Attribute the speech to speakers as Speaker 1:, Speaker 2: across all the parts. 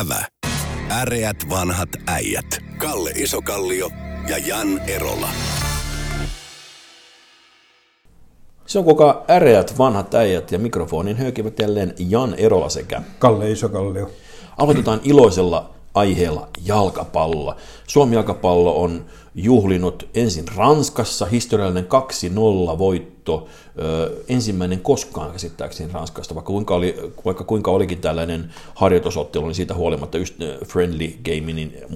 Speaker 1: Ävä. Äreät vanhat äijät. Kalle Isokallio ja Jan Erola.
Speaker 2: Se on kuka äreät vanhat äijät ja mikrofonin höykivät jälleen Jan Erola sekä
Speaker 3: Kalle Isokallio.
Speaker 2: Aloitetaan iloisella aiheella jalkapallolla. Suomi jalkapallo on juhlinut ensin Ranskassa historiallinen 2-0 voitto, ensimmäinen koskaan käsittääkseni Ranskasta, vaikka kuinka, oli, vaikka kuinka olikin tällainen harjoitusottelu, niin siitä huolimatta just friendly game, niin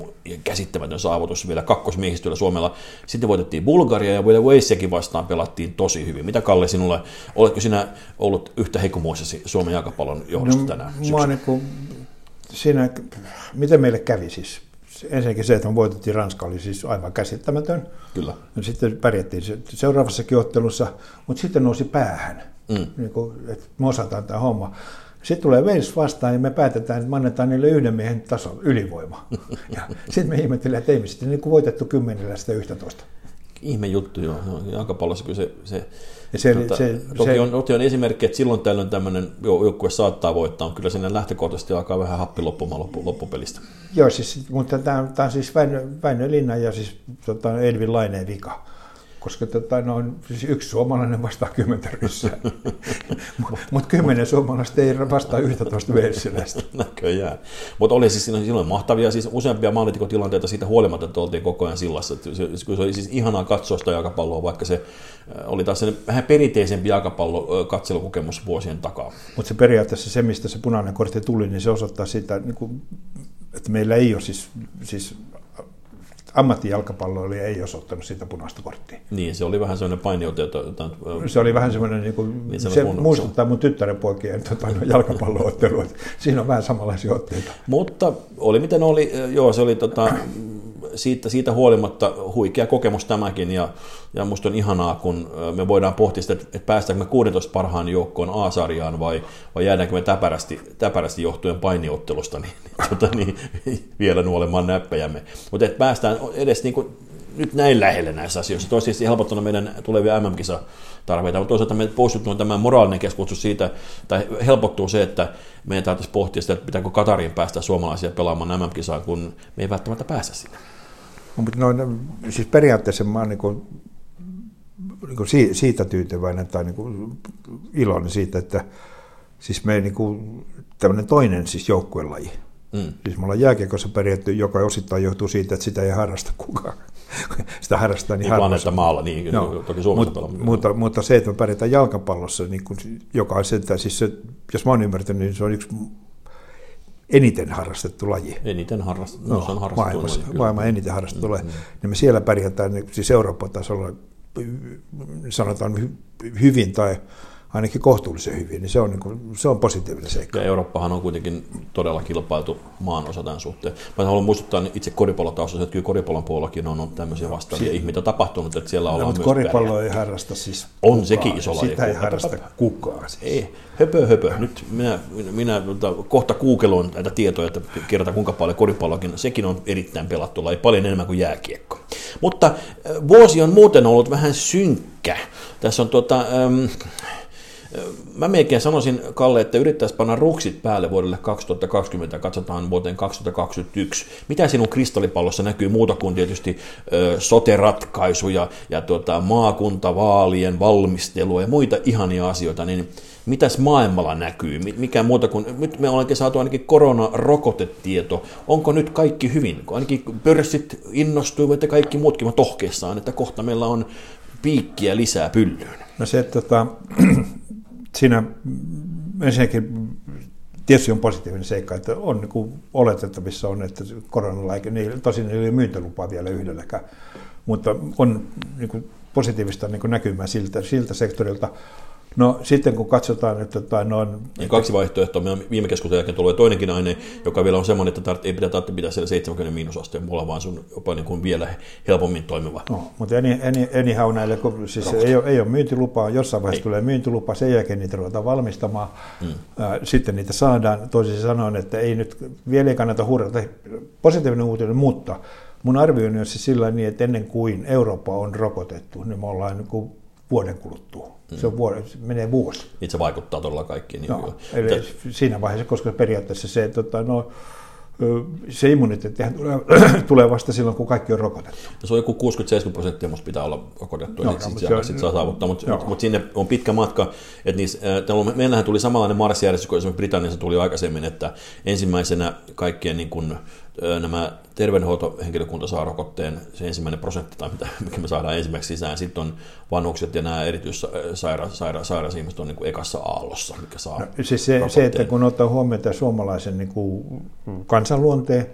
Speaker 2: käsittämätön saavutus vielä kakkosmiehistöllä Suomella. Sitten voitettiin Bulgaria ja vielä Walesiakin vastaan pelattiin tosi hyvin. Mitä Kalle sinulle, oletko sinä ollut yhtä heikomuisesi Suomen jalkapallon johdosta no, tänään?
Speaker 3: Mä niin siinä, miten meille kävi siis? ensinnäkin se, että me voitettiin Ranska, oli siis aivan käsittämätön.
Speaker 2: Kyllä.
Speaker 3: Ja sitten pärjättiin seuraavassakin ottelussa, mutta sitten nousi päähän, mm. niin kuin, että me osataan tämä homma. Sitten tulee Wales vastaan ja me päätetään, että me annetaan niille yhden miehen taso ylivoima. Ja sitten me ihmettelemme, että ei me sitten niin kuin voitettu kymmenellä sitä 11
Speaker 2: ihme juttu, joo. Jalkapallossa kyllä se, se,
Speaker 3: se, tota, se,
Speaker 2: toki,
Speaker 3: se,
Speaker 2: on, toki on esimerkki, että silloin tällöin tämmöinen joukkue saattaa voittaa, mutta kyllä sinne lähtökohtaisesti alkaa vähän happi loppumaan loppu, loppupelistä.
Speaker 3: Joo, siis, mutta tämä, tämä on siis Väinö, Väinö Linna ja siis tota, Edvin Laineen vika koska tota, no, siis yksi suomalainen vastaa kymmentä ryssää, mutta kymmenen suomalaista ei vastaa 11 velsiläistä.
Speaker 2: Näköjään. Mutta oli siis silloin mahtavia, siis useampia maalintikotilanteita siitä huolimatta, että oltiin koko ajan sillassa. Se, se, oli siis ihanaa katsoa sitä jalkapalloa, vaikka se äh, oli taas vähän perinteisempi jalkapallo äh, katselukokemus vuosien takaa.
Speaker 3: Mutta se periaatteessa se, mistä se punainen kortti tuli, niin se osoittaa sitä, niin kuin, että meillä ei ole siis, siis ammattijalkapalloilija ei osoittanut sitä punaista korttia.
Speaker 2: Niin, se oli vähän sellainen painiote. Jota,
Speaker 3: se oli vähän semmoinen, niin kuin, niin se muistuttaa mun tyttären poikien tota, no, jalkapalloottelua. Siinä on vähän samanlaisia otteita.
Speaker 2: Mutta oli miten oli, joo, se oli tota, siitä, siitä huolimatta huikea kokemus tämäkin, ja, ja musta on ihanaa, kun me voidaan pohtia sitä, että, päästäänkö me 16 parhaan joukkoon A-sarjaan, vai, vai jäädäänkö me täpärästi, täpärästi johtuen painiottelusta niin, niin, tota, niin, vielä nuolemaan näppejämme. Mutta että päästään edes niin kuin, nyt näin lähelle näissä asioissa. Toisi siis helpottanut meidän tulevia MM-kisa tarpeita, mutta toisaalta me poistuu tämä moraalinen keskustus siitä, tai helpottuu se, että meidän täytyisi pohtia sitä, että pitääkö Katariin päästä suomalaisia pelaamaan MM-kisaa, kun me ei välttämättä päästä sinne.
Speaker 3: Mutta no, siis periaatteessa mä oon niin kuin, niin kuin siitä tyytyväinen tai niin kuin iloinen siitä, että siis me niin kuin, tämmöinen toinen siis joukkuelaji. Mm. Siis me ollaan jääkiekossa pärjätty, joka osittain johtuu siitä, että sitä ei harrasta kukaan. sitä harrastaa niin,
Speaker 2: niin harvassa. maalla, niin no, toki Suomessa
Speaker 3: Mut, mutta, mutta, se, että me pärjätään jalkapallossa, niin kuin, joka on se, siis se, jos mä oon ymmärtänyt, niin se on yksi eniten harrastettu laji.
Speaker 2: Eniten harrastettu, no, se on harrastettu
Speaker 3: maailmassa, laji. Maailman eniten harrastettu laji. Mm. Niin me siellä pärjätään, niin siis Euroopan tasolla sanotaan hyvin tai ainakin kohtuullisen hyvin, niin se on, niin kuin, se on positiivinen seikka.
Speaker 2: Ja Eurooppahan on kuitenkin todella kilpailtu maan osa tämän suhteen. Mä haluan muistuttaa niin itse koripallotaustassa, että kyllä koripallon puolellakin on, on tämmöisiä vastaavia ihmeitä tapahtunut, että siellä ollaan no,
Speaker 3: myös koripallo pärjää. ei harrasta siis
Speaker 2: On kukaan. sekin iso laji.
Speaker 3: Sitä ei harrasta kukaan. Siis.
Speaker 2: Ei, höpö höpö. Nyt minä, minä kohta googleoin näitä tietoja, että kerrotaan kuinka paljon koripallokin, sekin on erittäin pelattu laji, paljon enemmän kuin jääkiekko. Mutta vuosi on muuten ollut vähän synkkä. Tässä on tuota, ähm, Mä melkein sanoisin, Kalle, että yrittäisi panna ruksit päälle vuodelle 2020 ja katsotaan vuoteen 2021. Mitä sinun kristallipallossa näkyy muuta kuin tietysti ö, sote-ratkaisuja ja tuota, maakuntavaalien valmistelua ja muita ihania asioita, niin mitäs maailmalla näkyy? Mikä muuta kuin, nyt me ollaankin saatu ainakin koronarokotetieto. Onko nyt kaikki hyvin? Ainakin pörssit innostuivat ja kaikki muutkin tohkeissaan, että kohta meillä on piikkiä lisää pyllyyn.
Speaker 3: No se, että tota, siinä ensinnäkin tietysti on positiivinen seikka, että on niin kuin oletettavissa on, että koronalaike, niin tosin ei ole myyntilupaa vielä yhdelläkään, mutta on niin kuin positiivista niin kuin näkymää siltä, siltä sektorilta. No sitten kun katsotaan, että tota, no on...
Speaker 2: Niin kaksi vaihtoehtoa. Me on viime keskustelun jälkeen tulee toinenkin aine, joka vielä on semmoinen, että tart, ei pitää tarvitse pitää siellä 70 miinusasteen mulla, vaan sun jopa niin kuin vielä helpommin toimiva.
Speaker 3: No, mutta any, any, anyhow näille, kun siis ei ole, ei ole myyntilupaa, jossain vaiheessa ei. tulee myyntilupa, sen jälkeen niitä ruvetaan valmistamaan, mm. sitten niitä saadaan. Toisin sanoen, että ei nyt vielä ei kannata hurrata. Positiivinen uutinen, mutta mun arvioni on siis sillä niin, että ennen kuin Eurooppa on rokotettu, niin me ollaan niin kuin vuoden kuluttua. Se, on vuoden, se menee vuosi.
Speaker 2: Niin se vaikuttaa todella kaikkiin. Niin
Speaker 3: no, eli siinä vaiheessa, koska periaatteessa se, tota, no, se immuniteettihan tulee, tulee vasta silloin, kun kaikki on rokotettu.
Speaker 2: Se on joku 60-70 prosenttia, musta pitää olla rokotettu, no, sitten sit, saa saavuttaa, mutta mut, mut sinne on pitkä matka. Niissä, äh, meillähän tuli samanlainen marssijärjestys kuin esimerkiksi Britanniassa tuli aikaisemmin, että ensimmäisenä kaikkien niin kun, nämä terveydenhuoltohenkilökunta saa rokotteen, se ensimmäinen prosentti tai mitä, mikä me saadaan ensimmäiseksi sisään. Sitten on vanhukset ja nämä erityissairaat saira, saira, ihmiset on niin kuin ekassa aallossa, mikä saa
Speaker 3: no, siis se, se, että kun ottaa huomioon suomalaisen niin kuin kansanluonteen,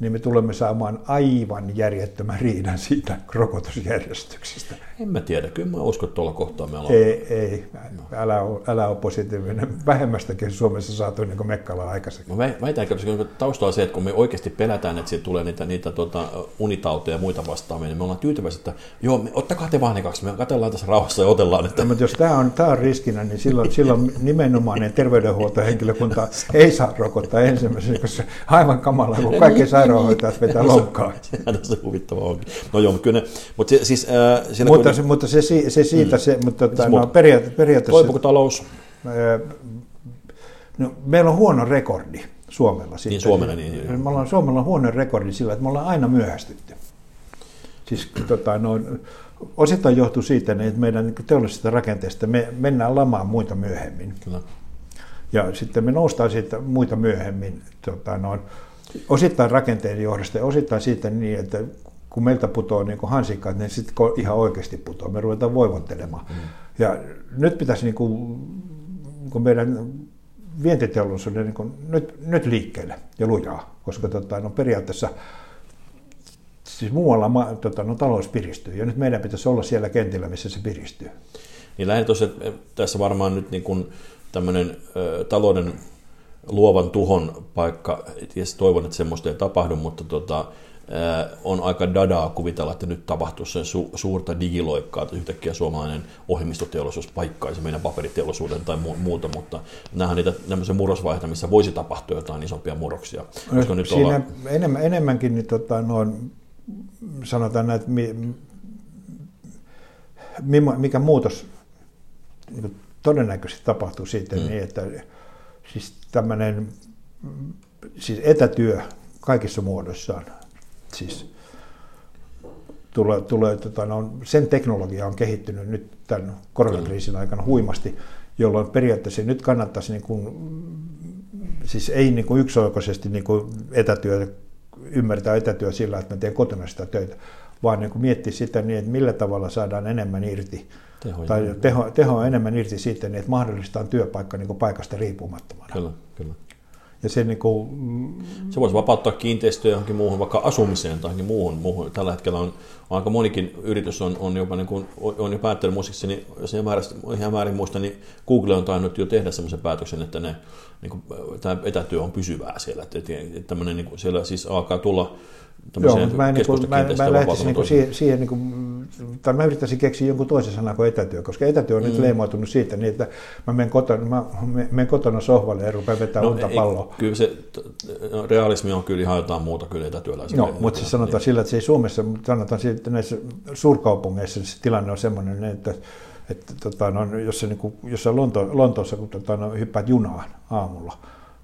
Speaker 3: niin me tulemme saamaan aivan järjettömän riidan siitä rokotusjärjestyksestä.
Speaker 2: En mä tiedä, kyllä mä uskon, että tuolla kohtaa me ollaan.
Speaker 3: Ei, ei älä, ole, älä ole positiivinen. Vähemmästäkin Suomessa saatu niin Mekkala aikaisemmin.
Speaker 2: Mä väitän, että taustalla se, että kun me oikeasti pelätään, että siitä tulee niitä, niitä tuota, unitauteja ja muita vastaavia, niin me ollaan tyytyväisiä, että joo, me, ottakaa te vaan ne kaksi, me katsellaan tässä rauhassa ja otellaan. Että...
Speaker 3: No, mutta jos tämä on, tämä on riskinä, niin silloin, silloin nimenomaan terveydenhuoltohenkilökunta ei saa rokottaa ensimmäisenä, koska aivan kamala, kun kaikki saa sairaanhoitajat vetää lonkkaa.
Speaker 2: Sehän se huvittava onkin. No joo, mutta kyllä ne, mutta se, siis,
Speaker 3: äh, mutta, se, mutta se, se siitä, mm. se, mutta tota, no, periaate, periaatteessa...
Speaker 2: Toipuuko talous?
Speaker 3: Äh, no, meillä on huono rekordi Suomella.
Speaker 2: Sitten. Niin Suomella, niin. niin.
Speaker 3: Me ollaan, Suomella on huono rekordi sillä, että me ollaan aina myöhästytty. Siis tota, no, osittain johtuu siitä, että meidän teollisesta rakenteesta me mennään lamaan muita myöhemmin. Kyllä. Ja sitten me noustaan siitä muita myöhemmin. Tota, noin, osittain rakenteen johdosta ja osittain siitä niin, että kun meiltä putoaa niin hansikkaat, niin sitten ihan oikeasti putoaa. Me ruvetaan voivottelemaan. Mm. Ja nyt pitäisi niin kuin, kun meidän vientiteollisuuden niin kuin, nyt, nyt liikkeelle ja lujaa, koska tota, no, periaatteessa siis muualla ma, tota, no, talous piristyy ja nyt meidän pitäisi olla siellä kentillä, missä se piristyy.
Speaker 2: Niin lähinnä tuossa, tässä varmaan nyt niin kuin tämmöinen ö, talouden luovan tuhon paikka. Tietysti toivon, että semmoista ei tapahdu, mutta tota, on aika dadaa kuvitella, että nyt tapahtuu sen su- suurta digiloikkaa, että yhtäkkiä suomalainen ohjelmistoteollisuus paikkaisi meidän paperiteollisuuden tai mu- muuta, mutta nämä on niitä tämmöisiä murrosvaiheita, missä voisi tapahtua jotain isompia murroksia.
Speaker 3: Koska nyt Siinä olla... enemmän, enemmänkin niin tota, noin, sanotaan että mi, mikä muutos niin todennäköisesti tapahtuu siitä, mm. niin että siis tämmöinen siis etätyö kaikissa muodoissaan. Siis tulee, tulee, tota, no, sen teknologia on kehittynyt nyt tämän koronakriisin aikana huimasti, jolloin periaatteessa nyt kannattaisi niin kuin, siis ei niin kuin yksioikoisesti niin kuin etätyö, ymmärtää etätyö sillä, että mä teen kotona sitä töitä, vaan niin kuin miettiä sitä niin, että millä tavalla saadaan enemmän irti Teho, tai teho, teho enemmän irti siitä, niin että mahdollistaa työpaikka niin kuin paikasta riippumattomana.
Speaker 2: Kyllä, kyllä.
Speaker 3: Ja se, niin kuin,
Speaker 2: se voisi vapauttaa kiinteistöjä johonkin muuhun, vaikka asumiseen tai muuhun. muuhun. Tällä hetkellä on, aika monikin yritys on, on, jopa niin kuin, on jo päättänyt muistaakseni, jos ihan väärin, ihan väärin muista, niin Google on tainnut jo tehdä sellaisen päätöksen, että ne, niin kuin, tämä etätyö on pysyvää siellä. Että, että tämmöinen, niin kuin, siellä siis alkaa tulla
Speaker 3: Joo, mutta mä en, niin mä, mä lähtisin niin siihen, siihen niin kuin, tai mä yrittäisin keksiä jonkun toisen sanan kuin etätyö, koska etätyö on mm. nyt leimautunut siitä niin, että mä menen kotona, mä menen kotona sohvalle ja rupean vetämään no, unta palloa.
Speaker 2: Kyllä se no, realismi on kyllä ihan jotain muuta kyllä etätyöläisillä.
Speaker 3: No, mutta siis sanotaan niin. sillä, että se ei Suomessa, mutta sanotaan että näissä suurkaupungeissa se tilanne on semmoinen, että että tota, no, jos, sä, niin kuin, jos sä Lonto, Lontoossa kun tota, no, hyppäät junaan aamulla,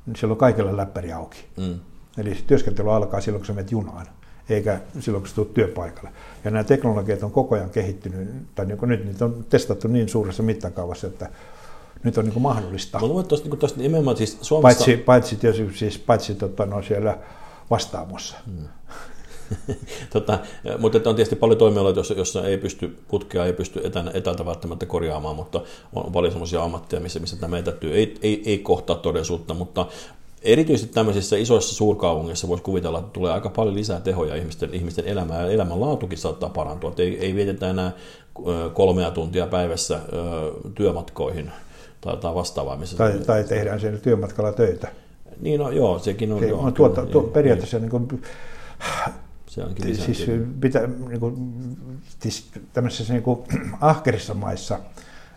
Speaker 3: niin siellä on kaikilla läppäri auki. Mm. Eli työskentely alkaa silloin, kun sä menet junaan, eikä silloin, kun sä tulet työpaikalle. Ja nämä teknologiat on koko ajan kehittynyt, tai niin nyt niitä on testattu niin suuressa mittakaavassa, että nyt on niin mahdollista.
Speaker 2: Mä luulen niin tuosta nimenomaan siis
Speaker 3: Suomessa... Paitsi, paitsi, tietysti, siis, paitsi tota, no siellä vastaamossa. Hmm.
Speaker 2: tota, mutta on tietysti paljon toimialoita, joissa, joissa ei pysty putkea, ei pysty etänä, etältä välttämättä korjaamaan, mutta on paljon sellaisia ammatteja, missä, missä tämä etätyö ei, ei, ei kohtaa todellisuutta, mutta erityisesti tämmöisissä isoissa suurkaupungeissa voisi kuvitella, että tulee aika paljon lisää tehoja ihmisten, ihmisten elämään ja elämänlaatukin saattaa parantua. Että ei, ei vietetä enää kolmea tuntia päivässä työmatkoihin tai, tai vastaavaa. Missä
Speaker 3: tai, se, tai tehdään siellä työmatkalla töitä.
Speaker 2: Niin, no joo, sekin on.
Speaker 3: Se,
Speaker 2: joo,
Speaker 3: on tuota, kyllä, tuo, periaatteessa niin kuin, se onkin siis pitää, niin kuin, siis tämmöisissä niin kuin, ahkerissa maissa –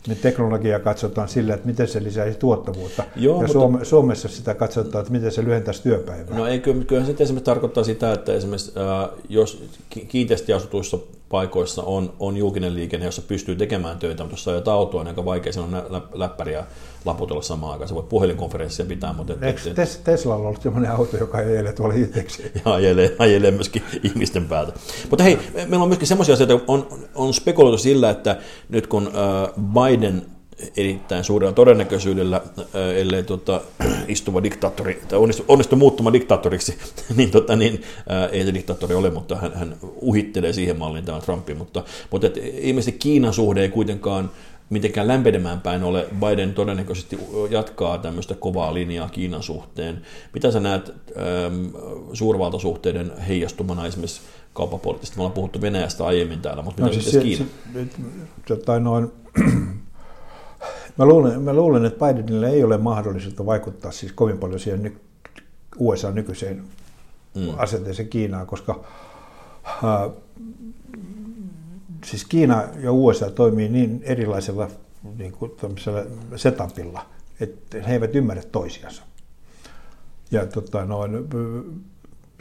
Speaker 3: niin teknologiaa katsotaan sillä, että miten se lisäisi tuottavuutta.
Speaker 2: Joo,
Speaker 3: ja
Speaker 2: mutta-
Speaker 3: Suome, Suomessa sitä katsotaan, että miten se lyhentäisi työpäivää.
Speaker 2: No ei, kyllä, kyllähän se esimerkiksi tarkoittaa sitä, että esimerkiksi ää, jos ki- kiinteästi asutuissa paikoissa on, on julkinen liikenne, jossa pystyy tekemään töitä, mutta jos ajat autoa, niin aika vaikea on nä- lä- läppäriä laputella samaan aikaan. Se voi puhelinkonferenssia pitää, mutta et,
Speaker 3: Eikö
Speaker 2: et,
Speaker 3: Tes- Teslalla ollut sellainen auto, joka ei ele tuolla itseksi?
Speaker 2: ja ajelee, ajelee myöskin ihmisten päältä. Mutta hei, me- meillä on myöskin semmoisia asioita, on, on spekuloitu sillä, että nyt kun äh, Biden erittäin suurella todennäköisyydellä, äh, ellei tota, istuva diktaattori, tai onnistu, onnistu muuttumaan diktaattoriksi, niin, tota, niin äh, ei se diktaattori ole, mutta hän, hän uhittelee siihen malliin tämä Trumpi, mutta, mutta et, ilmeisesti Kiinan suhde ei kuitenkaan mitenkään lämpenemään päin ole. Biden todennäköisesti jatkaa tämmöistä kovaa linjaa Kiinan suhteen. Mitä sä näet ähm, suurvaltasuhteiden heijastumana esimerkiksi kauppapoliittisesti? Me ollaan puhuttu Venäjästä aiemmin täällä, mutta mitä no, siis Kiina?
Speaker 3: se, tota, noin, mä, luulen, mä luulen, että Bidenilla ei ole mahdollisuutta vaikuttaa siis kovin paljon siihen ny, USA nykyiseen mm. asenteeseen Kiinaan, koska äh, siis Kiina ja USA toimii niin erilaisella niin kuin setupilla, että he eivät ymmärrä toisiansa. Ja tota, noin,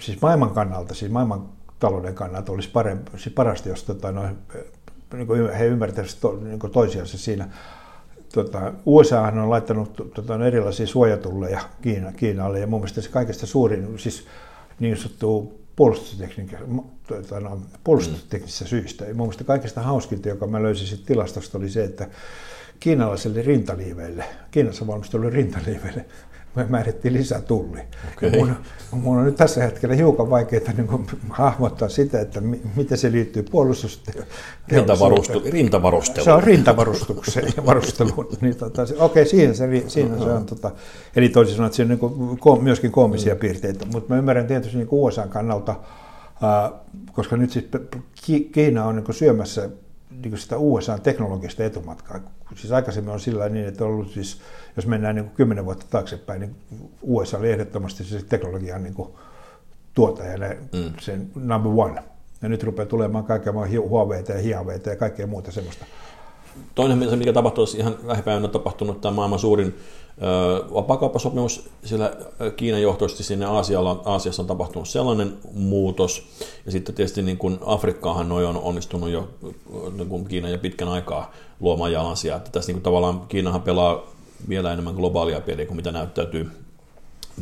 Speaker 3: siis maailman kannalta, siis maailman talouden kannalta olisi parempi, siis parasta, jos tota, noin, niin kuin he ymmärtäisivät to, niin kuin toisiansa siinä. Tota, USA on laittanut tota, erilaisia suojatulleja Kiina, Kiinalle ja mun mielestä se kaikista suurin, siis niin sanottu puolustusteknisistä no, puolustusteknisistä mm. syistä. Ja mun mielestä kaikista hauskinta, joka mä löysin sit tilastosta, oli se, että kiinalaiselle rintaliiveille, Kiinassa valmistelulle rintaliiveille, me määrittiin lisätulli. Okay. Mun, mun on nyt tässä hetkellä hiukan vaikeaa niin kuin, hahmottaa sitä, että mi, miten se liittyy puolustusteollisuuteen.
Speaker 2: Rintavarustu, rintavarustelu.
Speaker 3: Se on rintavarustukseen ja varusteluun. Niin, tota, okei, siinä se, siinä se on. Tota, eli toisin sanoen, että siinä on niin kuin, myöskin koomisia mm. piirteitä. Mutta mä ymmärrän tietysti niin USA kannalta, ää, koska nyt siis Ki- Kiina on niin kuin syömässä niin kuin sitä USA-teknologista etumatkaa. Siis aikaisemmin on sillä niin, että on ollut siis, jos mennään niin kuin kymmenen vuotta taaksepäin, niin USA oli ehdottomasti se teknologian niin kuin tuottaja, mm. sen number one. Ja nyt rupeaa tulemaan kaikkea Huaweiita ja Hiaweita ja kaikkea muuta semmoista.
Speaker 2: Toinen, se, mikä tapahtuu, olisi ihan lähipäivänä tapahtunut tämä maailman suurin ö, vapaakauppasopimus, sillä Kiinan johtoisesti sinne Aasialla, Aasiassa on tapahtunut sellainen muutos, ja sitten tietysti niin kuin Afrikkaahan noin on onnistunut jo niin kuin Kiinan jo pitkän aikaa luomaan jalansia, että tässä niin kuin tavallaan Kiinahan pelaa vielä enemmän globaalia peliä kuin mitä näyttäytyy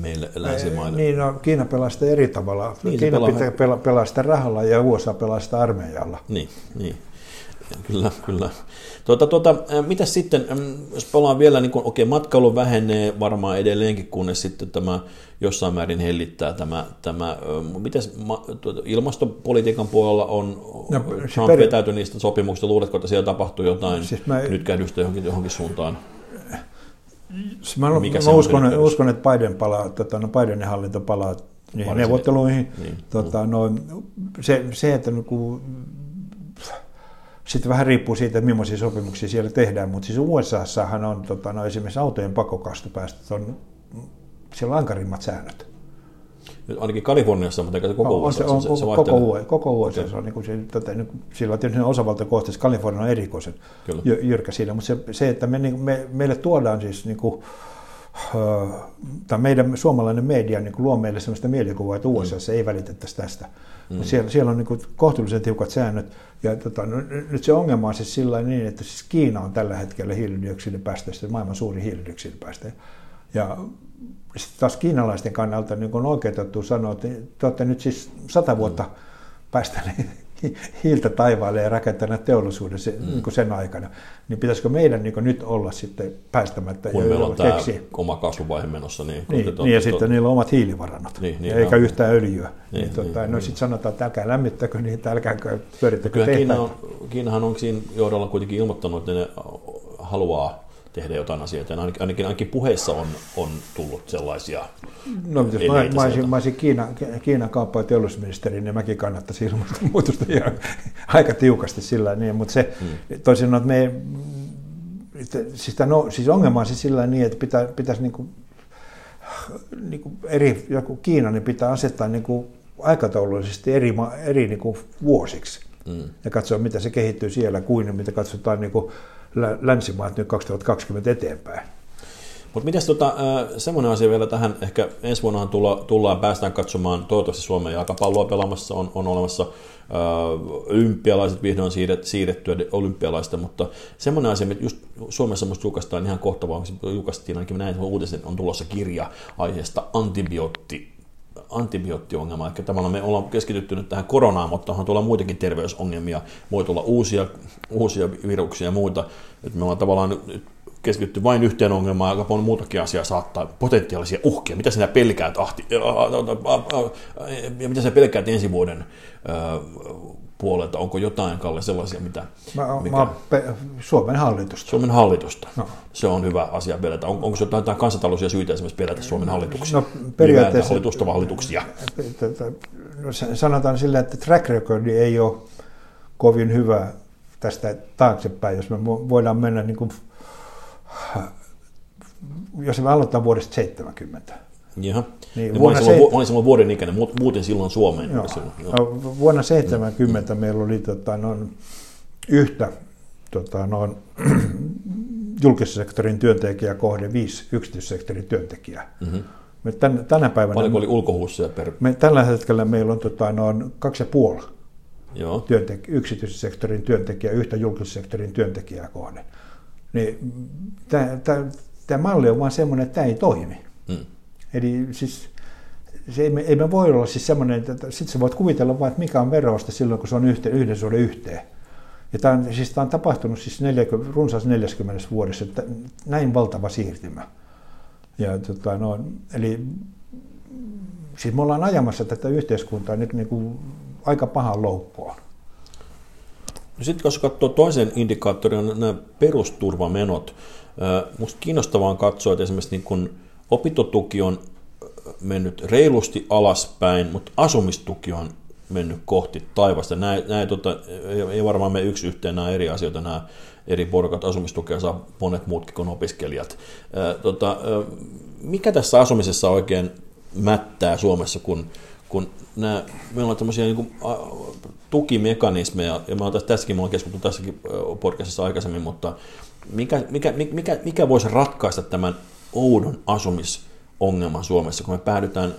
Speaker 2: meille länsimaille.
Speaker 3: Niin, no, Kiina pelaa sitä eri tavalla.
Speaker 2: Niin,
Speaker 3: Kiina
Speaker 2: pelaa-
Speaker 3: pitää pelaa sitä rahalla ja USA pelaa sitä armeijalla.
Speaker 2: Niin, niin. Kyllä, kyllä. Tuota, tuota, mitä sitten, jos palaan vielä, niin kuin, okei, matkailu vähenee varmaan edelleenkin, kunnes sitten tämä jossain määrin hellittää tämä, tämä mitäs, tuota, ilmastopolitiikan puolella on,
Speaker 3: No,
Speaker 2: no, Trump
Speaker 3: peri-
Speaker 2: vetäytyi niistä sopimuksista, luuletko, että siellä tapahtuu jotain
Speaker 3: Siis mä-
Speaker 2: nytkähdystä johonkin, johonkin suuntaan?
Speaker 3: Siis Mä,
Speaker 2: Mikä
Speaker 3: mä uskon,
Speaker 2: nyt?
Speaker 3: uskon, että Biden palaa, tota, no Bidenin hallinto palaa niihin neuvotteluihin.
Speaker 2: niin.
Speaker 3: Tota, no, se, se, että niin sitten vähän riippuu siitä, että millaisia sopimuksia siellä tehdään, mutta siis USAssahan on tota, no, esimerkiksi autojen pakokastopäästöt on, siellä on ankarimmat säännöt.
Speaker 2: Nyt ainakin Kaliforniassa, mutta eikä se koko
Speaker 3: on, se, on,
Speaker 2: se, se, se
Speaker 3: koko. UE, koko USA, se on niin kuin se, tota, niin sillä on tietysti osavaltakohtaisesti, Kalifornia on erikoisen
Speaker 2: Kyllä.
Speaker 3: jy- jyrkkä siinä, mutta se, se että me, niin, me, meille tuodaan siis niin kuin, ö, tai meidän suomalainen media niin luo meille sellaista mielikuvaa, että USA mm. ei välitettäisi tästä. Mm. Siellä, siellä on niin kohtuullisen tiukat säännöt, ja tota, no, nyt se ongelma on siis sillä niin, että siis Kiina on tällä hetkellä hiilidioksidipäästöistä maailman suuri hiilidioksidipäästöjä. Ja sitten taas kiinalaisten kannalta niin on oikeutettu sanoa, että te olette nyt siis sata vuotta päästäneet hiiltä taivaalle ja rakentaneet teollisuuden sen, mm. niin sen aikana, niin pitäisikö meidän niin nyt olla sitten päästämättä
Speaker 2: Kun
Speaker 3: ja
Speaker 2: meillä on tämä
Speaker 3: keksiä?
Speaker 2: oma kasvuvaihe menossa, niin,
Speaker 3: Niin, niin ja
Speaker 2: to-
Speaker 3: sitten niillä on omat hiilivarannot,
Speaker 2: Niin, niin,
Speaker 3: ja eikä
Speaker 2: joo.
Speaker 3: yhtään öljyä.
Speaker 2: Niin,
Speaker 3: Niin, niin, tota,
Speaker 2: niin,
Speaker 3: no
Speaker 2: niin.
Speaker 3: sitten sanotaan, että älkää lämmittäkö niitä, älkää pyörittäkö
Speaker 2: Kyllä Kiina on, Kiinahan on siinä johdolla kuitenkin ilmoittanut, että ne haluaa tehdä jotain asioita. Ja ainakin, ainakin, ainakin puheissa on, on tullut sellaisia.
Speaker 3: No, jos mä, mä, olisin, mä olisin Kiina, Kiinan kauppa- ja teollisuusministeri, niin mäkin kannattaisin ilmastonmuutosta ihan aika tiukasti sillä niin, mutta se mm. toisin että me, että siis, tämä, no, siis ongelma on siis sillä niin, että pitää, pitäisi niin kuin, niin kuin eri, joku Kiina, niin pitää asettaa niin kuin aikataulullisesti eri, eri niin kuin vuosiksi
Speaker 2: Mm.
Speaker 3: ja katsoa, mitä se kehittyy siellä, kuin mitä katsotaan niin kuin länsimaat nyt 2020 eteenpäin.
Speaker 2: Mutta miten tota, semmoinen asia vielä tähän, ehkä ensi vuonna tulla, tullaan, päästään katsomaan, toivottavasti Suomen jalkapalloa pelaamassa on, on olemassa olympialaiset vihdoin siirret, siirrettyä olympialaista, mutta semmoinen asia, että just Suomessa musta julkaistaan ihan kohta, vaan julkaistiin ainakin näin, uutisen on tulossa kirja aiheesta antibiootti antibioottiongelma. Eli tavallaan me ollaan keskitytty nyt tähän koronaan, mutta onhan tuolla muitakin terveysongelmia. Voi tulla uusia, uusia viruksia ja muita. Et me ollaan tavallaan nyt keskitty vain yhteen ongelmaan, aika paljon muutakin asiaa saattaa, potentiaalisia uhkia. Mitä sinä pelkäät, ahti, ja mitä sinä pelkäät ensi vuoden puolelta? Onko jotain, Kalle, sellaisia, mitä...
Speaker 3: Mä, mikä... mä pe- Suomen hallitusta.
Speaker 2: Suomen hallitusta. No. Se on hyvä asia pelätä. On, onko jotain, jotain kansantaloudellisia syitä esimerkiksi pelätä Suomen hallituksia? No, periaatteessa... Hallitusta hallituksia.
Speaker 3: No, sanotaan sillä, että track recordi ei ole kovin hyvä tästä taaksepäin, jos me voidaan mennä niin kuin jos me aloitetaan vuodesta 70.
Speaker 2: Jaha. Niin, niin vuonna se... olin silloin vuoden ikäinen, muuten silloin Suomeen. Joo.
Speaker 3: Silloin, joo. No, vuonna 70 mm. meillä oli tota, noin yhtä tota, noin, julkisen sektorin työntekijää kohde viisi yksityissektorin työntekijää. Mm-hmm. Me tän, tänä päivänä...
Speaker 2: Paljonko oli ulkohuussia per...
Speaker 3: Me, tällä hetkellä meillä on tota, noin kaksi ja puoli Joo. Työntek- yksityisen sektorin työntekijää yhtä julkisen sektorin työntekijää kohde. Niin tämä malli on vaan semmoinen, että tämä ei toimi. Mm. Eli siis se ei, ei me voi olla siis semmoinen, että sitten sä voit kuvitella vain, että mikä on verosta silloin, kun se on yhteen, yhden suhde yhteen. Ja tämä on, siis tämä on tapahtunut siis 40, runsaassa 40 vuodessa, että näin valtava siirtymä. Ja, tota, no, eli siis me ollaan ajamassa tätä yhteiskuntaa nyt niin kuin aika pahan loukkoon.
Speaker 2: No sitten jos katsoo toisen indikaattorin, nämä perusturvamenot. Minusta kiinnostavaa on katsoa, että esimerkiksi niin kun opintotuki on mennyt reilusti alaspäin, mutta asumistuki on mennyt kohti taivasta. Nämä, nämä tota, ei varmaan me yksi yhteen nämä eri asioita, nämä eri porukat asumistukea saa monet muutkin kuin opiskelijat. Ää, tota, mikä tässä asumisessa oikein mättää Suomessa, kun, kun nämä, meillä on tämmöisiä niin kuin, tukimekanismeja, ja mä olen tässäkin, mä olen keskustellut tässäkin podcastissa aikaisemmin, mutta mikä, mikä, mikä, mikä voisi ratkaista tämän oudon asumisongelman Suomessa, kun me päädytään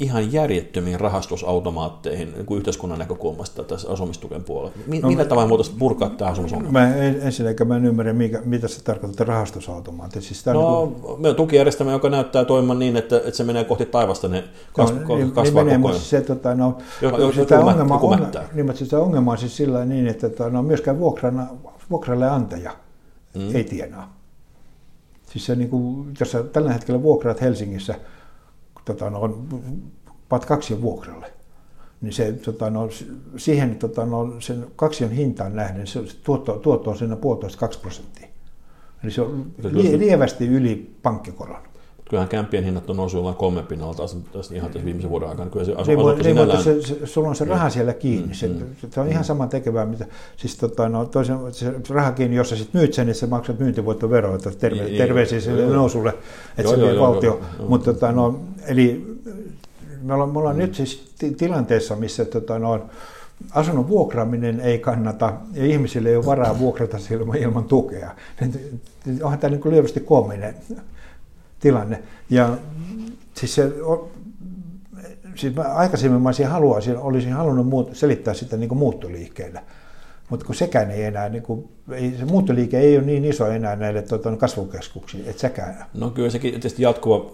Speaker 2: ihan järjettömiin rahastusautomaatteihin niin kuin yhteiskunnan näkökulmasta tässä asumistuken puolella. Mi- no, millä tavalla voitaisiin purkaa tämä asumisongelma?
Speaker 3: Mä en, ensinnäkin mä en ymmärrä, mikä, mitä se tarkoittaa rahastusautomaatti. Siis
Speaker 2: no, niin kuin... me on tukijärjestelmä, joka näyttää toimivan niin, että, että se menee kohti taivasta, ne kas, no, niin, kasvaa niin koko ajan.
Speaker 3: Se, tota, no, joku, sitä joku ongelma, joku on, niin, sitä ongelma on siis sillä niin, että tota, no, myöskään vuokrana, vuokralle antaja mm. ei tienaa. Siis se, niin kuin, jos sä tällä hetkellä vuokraat Helsingissä – tota, no, pat kaksi vuokralle, niin se, tota, no, siihen tota, no, sen kaksion hintaan nähden se tuotto, tuotto on siinä puolitoista kaksi prosenttia. Eli se on lie, lievästi yli pankkikoron.
Speaker 2: Kyllähän kämpien hinnat on noussut jollain kolme pinnalla taas, taas ihan tässä viimeisen vuoden aikana. Kyllä se
Speaker 3: asu, niin, niin, sinällään... se, se, sulla on se raha siellä kiinni. Mm, se, mm, se on mm. ihan sama tekevää, mitä, siis tota, no, toisen, se raha kiinni, jos sä sitten myyt sen, niin sä maksat myyntivoittoveroa, että terve, niin, terveisiä sille nousulle, että se vie valtio. Mutta tota, no, eli me ollaan, me ollaan mm. nyt siis tilanteessa, missä tota, no, asunnon vuokraaminen ei kannata ja ihmisille ei ole varaa vuokrata ilman, ilman tukea. Onhan tämä niin kuin lievästi koominen tilanne. Ja siis se, siis mä aikaisemmin mä olisin, haluaisin, olisin halunnut muut, selittää sitä niin kuin muuttoliikkeellä. Mutta kun sekään ei enää, niin kuin, ei, se muuttoliike ei ole niin iso enää näille tuota, kasvukeskuksiin, että sekään.
Speaker 2: No kyllä sekin tietysti jatkuva,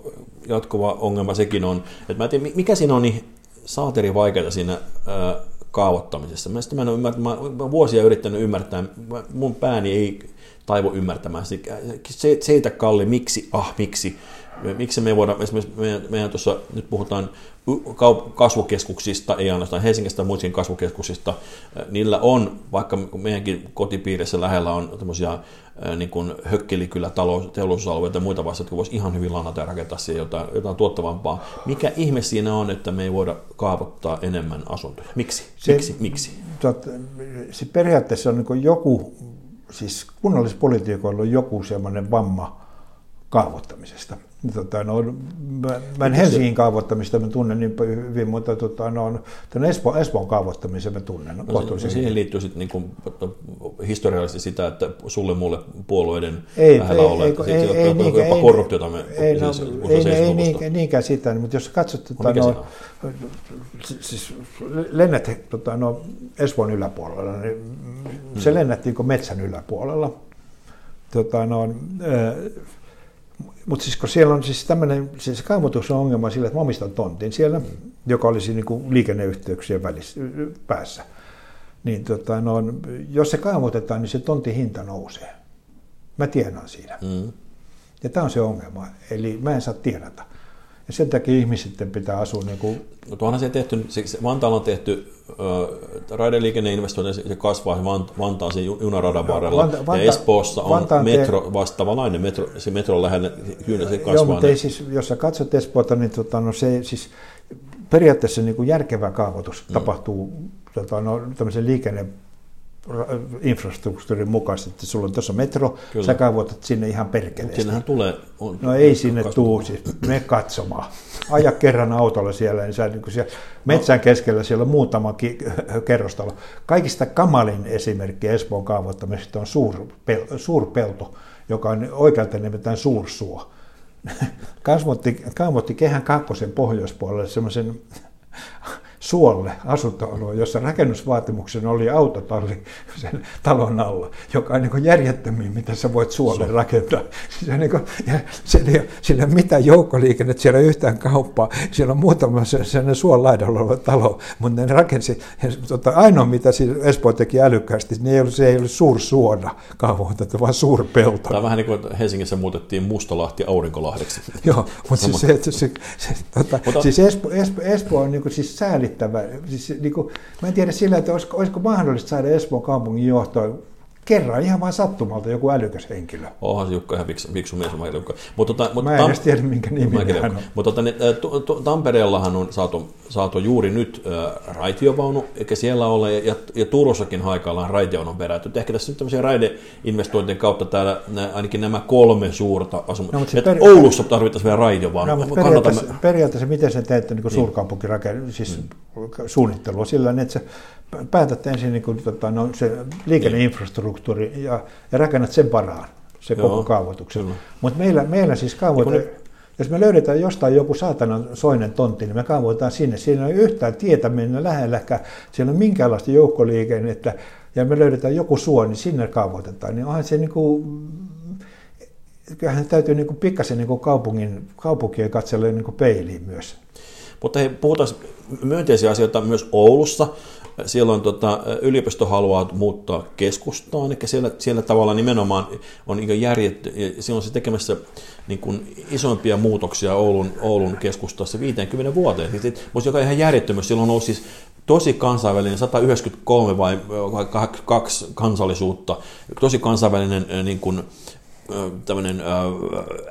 Speaker 2: jatkuva ongelma sekin on. Et mä en tiedä, mikä siinä on niin saateri vaikeaa siinä ää, kaavoittamisessa. Mä, mä, en ole ymmärtänyt, mä, mä vuosia yrittänyt ymmärtää, mun pääni ei taivu ymmärtämään. Se, seitä Kalli, miksi, ah miksi, miksi me voidaan, esimerkiksi meidän, meidän tuossa, nyt puhutaan kasvukeskuksista, ei ainoastaan Helsingistä, vaan muistakin kasvukeskuksista, niillä on, vaikka meidänkin kotipiirissä lähellä on tämmöisiä niin kuin hökkelikylä, talous, teollisuusalueita ja muita vasta, jotka voisi ihan hyvin lannata ja rakentaa siihen jotain, jotain tuottavampaa. Mikä ihme siinä on, että me ei voida kaavoittaa enemmän asuntoja? Miksi? Se, Miksi? Miksi?
Speaker 3: Tot, se periaatteessa on niin joku siis kunnallispolitiikoilla on joku sellainen vamma kaavoittamisesta. Tota, no, mä, mä en Helsingin kaavoittamista mä tunnen niin hyvin, mutta tota, no, tämän Espo, Espoon kaavoittamisen mä tunnen. No,
Speaker 2: no, siihen liittyy sitten niinku, historiallisesti sitä, että sulle mulle puolueiden
Speaker 3: ei, lähellä ei, ole, ei, ei, ei,
Speaker 2: jopa,
Speaker 3: niinkään,
Speaker 2: jopa korruptiota me
Speaker 3: ei, no, siis, ei, ei, ei niinkään, niinkään sitä, mutta jos katsot, tota, no, siis lennät tota, no, Espoon yläpuolella, niin hmm. se lennättiin metsän yläpuolella. Tota, no, äh, mutta siis kun siellä on siis tämmöinen, siis kaavoituksen ongelma sillä, että mä omistan tontin siellä, mm. joka olisi niin kuin liikenneyhteyksien välissä, päässä. Niin tota, no, jos se kaavoitetaan, niin se tontin hinta nousee. Mä tienaan siinä. Mm. Ja tämä on se ongelma. Eli mä en saa tienata. Ja sen takia ihmisten pitää asua niin kuin...
Speaker 2: No tuohan se tehty, siis Vantaalla on tehty äh, raideliikenneinvestointi, se kasvaa Vant, Vantaan sen junaradan varrella. Vanta, Vanta, ja Espoossa on Vantaan metro te... vastaavalainen, metro, se metro lähellä, kyllä se kasvaa. Joo,
Speaker 3: mutta ei siis, jos sä katsot Espoota, niin tota, no se siis periaatteessa niin kuin järkevä kaavoitus mm. tapahtuu tota, no, tämmöisen liikenne infrastruktuurin mukaisesti, että sulla on tuossa metro, Kyllä. sä kaavoitat sinne ihan perkeleesti.
Speaker 2: Sinnehän tulee... On,
Speaker 3: no ei sinne tuu, siis me katsomaan. Aja kerran autolla siellä, niin sä niin siellä metsän no. keskellä siellä on muutama ki- kerrostalo. Kaikista kamalin esimerkki Espoon kaavoittamisesta on suurpel- suurpelto, joka on oikealta nimetään suursuo. Kasvotti, kaavoitti kehän kakkosen pohjoispuolelle semmoisen suolle asuntoalue, jossa rakennusvaatimuksen oli autotalli sen talon alla, joka on niin järjettömiä, mitä sä voit suolle Su- rakentaa. Se niin kuin, ja siellä, ei ole, siellä ei ole mitään joukkoliikennettä, siellä ei yhtään kauppaa, siellä on muutama sellainen suon laidalla oleva talo, mutta ne rakensi, ja, tota, ainoa mitä siis Espoo teki älykkäästi, niin ei ollut, se ei ollut suona kaavoitettu, vaan suurpelto.
Speaker 2: Tämä on vähän niin kuin Helsingissä muutettiin Mustalahti Aurinkolahdeksi.
Speaker 3: Joo, mutta siis, se, se, se, se, tota, mutta... siis Espoo, Espoo, Espoo on niin kuin, siis sääli merkittävä. Siis, niin kuin, mä en tiedä sillä, että olisiko, olisiko mahdollista saada Espoon kaupungin johtoa kerran ihan vain sattumalta joku älykäs henkilö.
Speaker 2: Onhan se Jukka ihan viksu, viksu mies, mä, Jukka. Mut, tota,
Speaker 3: mut, mä en tam- edes tiedä, minkä nimi hän on.
Speaker 2: Mutta tota, t- Tampereellahan on saatu, saatu juuri nyt äh, raitiovaunu, eikä siellä ole, ja, ja Turussakin haikaillaan raitiovaunun perätty. Ehkä tässä nyt tämmöisiä raideinvestointien kautta täällä nä, ainakin nämä kolme suurta asumista. No, peri- Oulussa tarvittaisiin vielä raitiovaunu.
Speaker 3: No, periaatteessa, periaatteessa, miten se teette niin suurkaupunkirakenne, siis mm. suunnittelua sillä että se päätät ensin niin kuin, tota, no, se liikenneinfrastruktuuri ja, ja rakennat sen varaan, se Joo, koko kaavoituksen. Mutta meillä, meillä siis kaavoitetaan, jos me löydetään jostain joku saatanan soinen tontti, niin me kaavoitetaan sinne. Siinä ei ole yhtään tietä mennä lähelläkään, siellä on minkäänlaista joukkoliikennettä, ja me löydetään joku suo, niin sinne kaavoitetaan. Niin onhan se niin kuin, kyllähän täytyy niin kuin pikkasen niin kuin kaupungin, kaupunkien katsella niin kuin peiliin myös.
Speaker 2: Mutta hei, puhutaan myönteisiä asioita myös Oulussa. Siellä on tota, yliopisto haluaa muuttaa keskustaan, eli siellä, siellä tavallaan nimenomaan on niin järjetty, siellä on se tekemässä niin kuin isompia muutoksia Oulun, Oulun keskustassa 50 vuoteen. Mutta joka on ihan järjettömyys. Silloin on ollut siis tosi kansainvälinen, 193 vai kaksi kansallisuutta, tosi kansainvälinen niin kuin, tämmöinen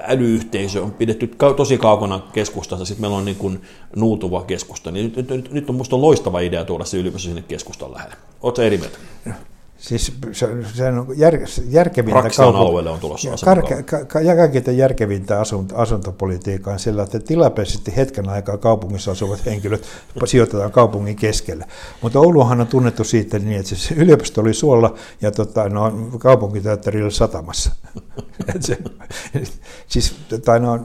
Speaker 2: älyyhteisö on pidetty tosi kaukana keskustasta, sitten meillä on niin kuin nuutuva keskusta. Niin nyt, nyt, nyt on minusta loistava idea tuoda se yliopisto sinne keskustan lähelle. Oletko eri mieltä?
Speaker 3: Siis se, se on jär, järkevintä
Speaker 2: kaupunki- alueelle on tulossa
Speaker 3: karke, ka, ka, kaikkein järkevintä asunto, asuntopolitiikkaa sillä, että tilapäisesti hetken aikaa kaupungissa asuvat henkilöt sijoitetaan kaupungin keskelle. Mutta Ouluhan on tunnettu siitä niin, että siis yliopisto oli suolla ja tota, no, kaupunkiteatteri oli satamassa. se, siis, tai no,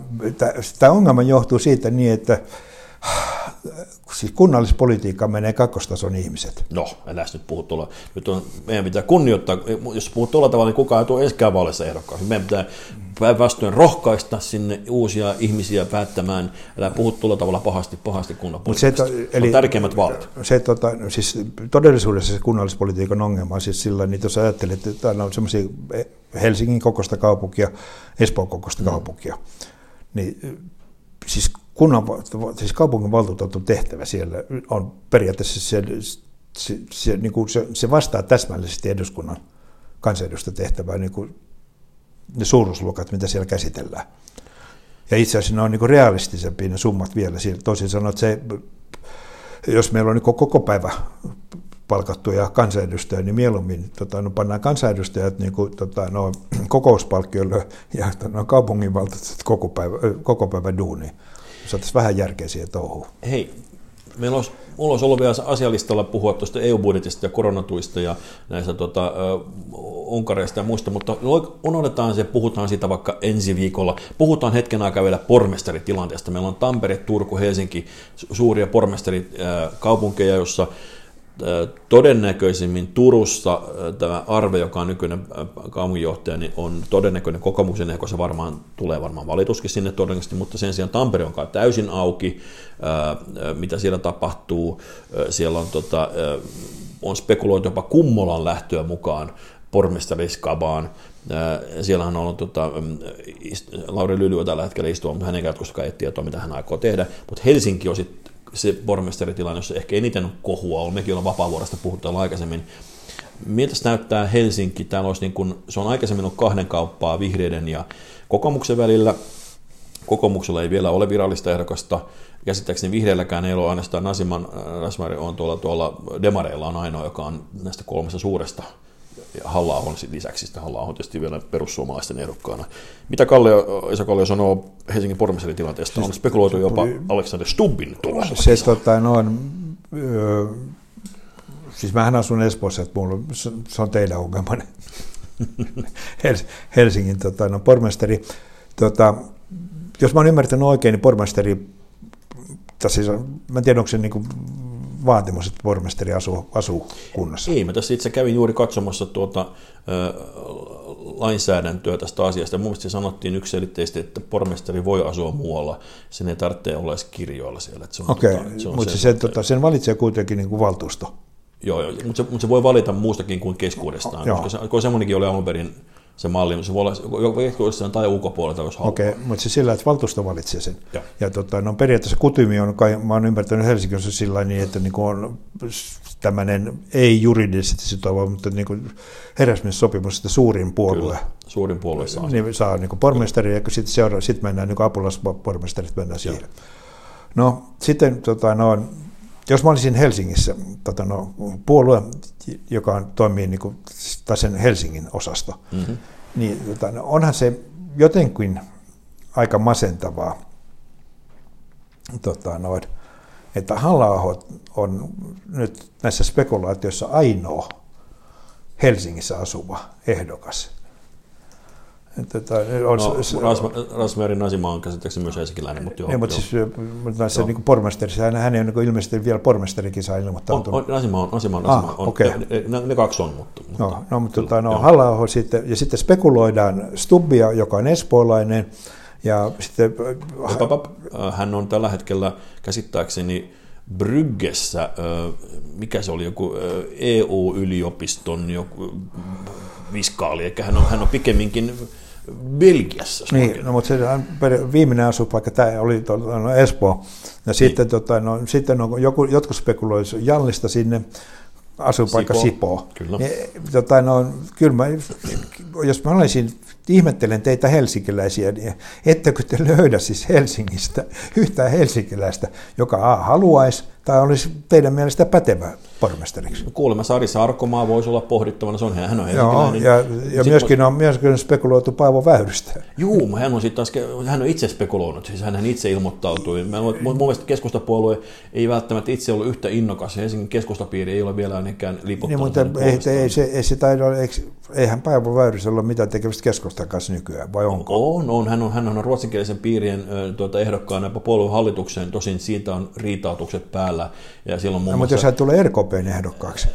Speaker 3: tämä ongelma johtuu siitä niin, että siis kunnallispolitiikka menee kakkostason ihmiset.
Speaker 2: No, älä nyt puhu tuolla. Nyt on, meidän pitää kunnioittaa, jos puhut tuolla tavalla, niin kukaan ei tule ensikään vaaleissa ehdokkaaksi. Meidän pitää päinvastoin rohkaista sinne uusia ihmisiä päättämään. Älä puhu tuolla tavalla pahasti, pahasti kunnallispolitiikasta. Se, eli, on tärkeimmät vaalit.
Speaker 3: Se, tota, siis todellisuudessa se kunnallispolitiikan ongelma on siis sillä, niin jos ajattelet, että on semmoisia Helsingin kokoista kaupunkia, Espoon kokoista mm. kaupunkia, niin siis kunnan, siis kaupunginvaltuutetun tehtävä siellä on periaatteessa se, se, se, niin kuin se, se vastaa täsmällisesti eduskunnan kansanedustajatehtävää, niin kuin ne suuruusluokat, mitä siellä käsitellään. Ja itse asiassa ne on niin realistisempia ne summat vielä. Toisin sanoen, että se, jos meillä on niin koko päivä palkattuja kansanedustajia, niin mieluummin tota, no, pannaan kansanedustajat niin kuin, tota, no, kokouspalkkioille ja no, kaupunginvaltuutetut koko päivä, koko päivä duuni. Saataisiin vähän järkeä siihen touhuun.
Speaker 2: Hei, meillä olisi, mulla olisi ollut vielä asialistalla puhua tuosta EU-budjetista ja koronatuista ja näistä tota, unkareista ja muista, mutta unohdetaan se, puhutaan siitä vaikka ensi viikolla. Puhutaan hetken aikaa vielä pormestaritilanteesta. Meillä on Tampere, Turku, Helsinki, suuria pormestarikaupunkeja, jossa todennäköisimmin Turussa tämä Arve, joka on nykyinen kaupunginjohtaja, niin on todennäköinen kokoomuksen ehko, se varmaan tulee varmaan valituskin sinne todennäköisesti, mutta sen sijaan Tampere on kai täysin auki, mitä siellä tapahtuu. Siellä on, tota, on spekuloitu jopa Kummolan lähtöä mukaan pormestariskabaan. Siellä on ollut tota, Lauri Lyly tällä hetkellä istua, mutta hänen koska ei tietoa, mitä hän aikoo tehdä. Mutta Helsinki on sitten se pormestaritilanne, jossa ehkä eniten kohua on. Mekin ollaan vapaavuorosta puhuttu aikaisemmin. Miltä näyttää Helsinki? Täällä olisi niin kun, se on aikaisemmin ollut kahden kauppaa vihreiden ja kokoomuksen välillä. Kokoomuksella ei vielä ole virallista ehdokasta. Käsittääkseni vihreälläkään ei ole ainoastaan Nasiman, Nasmari on tuolla, tuolla Demareilla on ainoa, joka on näistä kolmesta suuresta halla on lisäksi, sitten halla on tietysti vielä perussuomalaisten ehdokkaana. Mitä Kalle, Esa Kalle sanoo Helsingin pormestelin tilanteesta? On spekuloitu jopa Alexander Stubbin tulossa.
Speaker 3: Se, tota, no, on, öö, siis mähän asun Espoossa, että mulla, se on teidän ongelma. Helsingin tota, no, pormestari. Tota, jos mä oon ymmärtänyt oikein, niin pormestari, siis, mä en tiedä, onko se niin kuin vaatimus, että pormestari asuu, asuu kunnassa?
Speaker 2: Ei, mä tässä itse kävin juuri katsomassa tuota, äh, lainsäädäntöä tästä asiasta. Mun mielestä sanottiin yksiselitteisesti, että pormestari voi asua muualla, sen ei tarvitse olla edes kirjoilla siellä.
Speaker 3: Okei, okay, tota, mutta se, sen, tota, sen valitsee kuitenkin niin kuin valtuusto.
Speaker 2: Joo, joo mutta, se, mutta se voi valita muustakin kuin keskuudestaan, koska se, koska semmoinenkin oli alun perin se malli, se voi olla jossain tai ulkopuolelta, jos haluaa.
Speaker 3: Okei, okay, mutta se sillä, että valtuusto valitsee sen. Ja, ja tota, no periaatteessa kutymi on, kai, mä olen ymmärtänyt Helsingissä sillä niin, että niin on tämmöinen ei juridisesti sitova, mutta niin kuin sopimus, että suurin puolue. Kyllä,
Speaker 2: suurin puolue saa.
Speaker 3: Niin, saa niin kuin pormestari, ja sitten seura- sit mennään niin apulaispormestarit mennään siihen. Ja. No sitten tota, no, jos mä olisin Helsingissä, tota, no, puolue, joka on, toimii niin kuin, tai sen Helsingin osasto, mm-hmm. niin tota, no, onhan se jotenkin aika masentavaa, tota, no, että halla on nyt näissä spekulaatioissa ainoa Helsingissä asuva ehdokas.
Speaker 2: Tota, on, no, se, Rasmerin Nasima on käsittääkseni myös helsinkiläinen, mutta joo.
Speaker 3: Ei, mutta siis mutta se niin pormestari, hän, hän on niin ilmeisesti vielä pormestarikin saa ilmoittautunut.
Speaker 2: On, on, Nasima on, Nasima on, ah, on okay. ne, ne, kaksi on, mutta... mutta
Speaker 3: no, no mutta tota, no, halla sitten, ja sitten spekuloidaan Stubbia, joka on espoolainen, ja sitten...
Speaker 2: Hän on tällä hetkellä käsittääkseni Bryggessä, mikä se oli, joku EU-yliopiston joku viskaali, eikä hän on, hän on pikemminkin Belgiassa.
Speaker 3: Niin, no, mutta se viimeinen asupaikka tämä oli tuolla, no, Espoo. Ja niin. sitten, tota, no, sitten on joku, jotkut spekuloisivat Jallista sinne, asupaikka Sipoo. Sipoo.
Speaker 2: Kyllä. Ja,
Speaker 3: tota, no, kyllä mä, jos mä olisin ihmettelen teitä helsinkiläisiä, niin ettekö te löydä siis Helsingistä yhtään helsinkiläistä, joka A, haluaisi tai olisi teidän mielestä pätevä pormestariksi?
Speaker 2: Kuulemma Sari Sarkomaa voisi olla pohdittavana, se on, hän on
Speaker 3: Joo, ja, ja myöskin, on, myöskin spekuloitu Paavo Väyrystä.
Speaker 2: Joo, hän on, sitten taas, hän on itse spekuloinut, siis hän itse ilmoittautui. Mä, mun mielestä keskustapuolue ei välttämättä itse ollut yhtä innokas, Helsingin keskustapiiri ei ole vielä ainakaan liputtanut.
Speaker 3: Niin, mutta ei, ei, se, ei, se taida, eihän Paavo Väyrysellä ole mitään tekemistä keskustan kanssa nykyään, vai onko?
Speaker 2: On, on. Hän on, hän on ruotsinkielisen piirien tuota, ehdokkaana puolueen hallitukseen, tosin siitä on riitautukset päällä. Ja silloin muun
Speaker 3: no, mutta jos hän tulee RKPn ehdokkaaksi.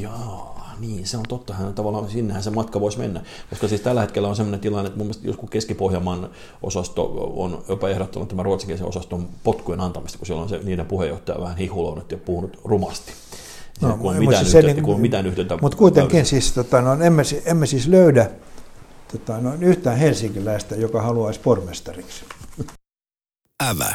Speaker 2: Joo, niin, se on totta. Hän tavallaan sinnehän se matka voisi mennä. Koska siis tällä hetkellä on sellainen tilanne, että mun mielestä joskus Keski-Pohjanmaan osasto on jopa ehdottanut tämän ruotsinkielisen osaston potkujen antamista, kun siellä on se niiden puheenjohtaja vähän hihulonut ja puhunut rumasti. No, kun mitään, yhteyttä, niin, kun mitään yhteyttä.
Speaker 3: Mutta kuitenkin siis, tota, no, emme, emme siis löydä tota, no, yhtään helsinkiläistä, joka haluaisi pormestariksi.
Speaker 1: Ävä.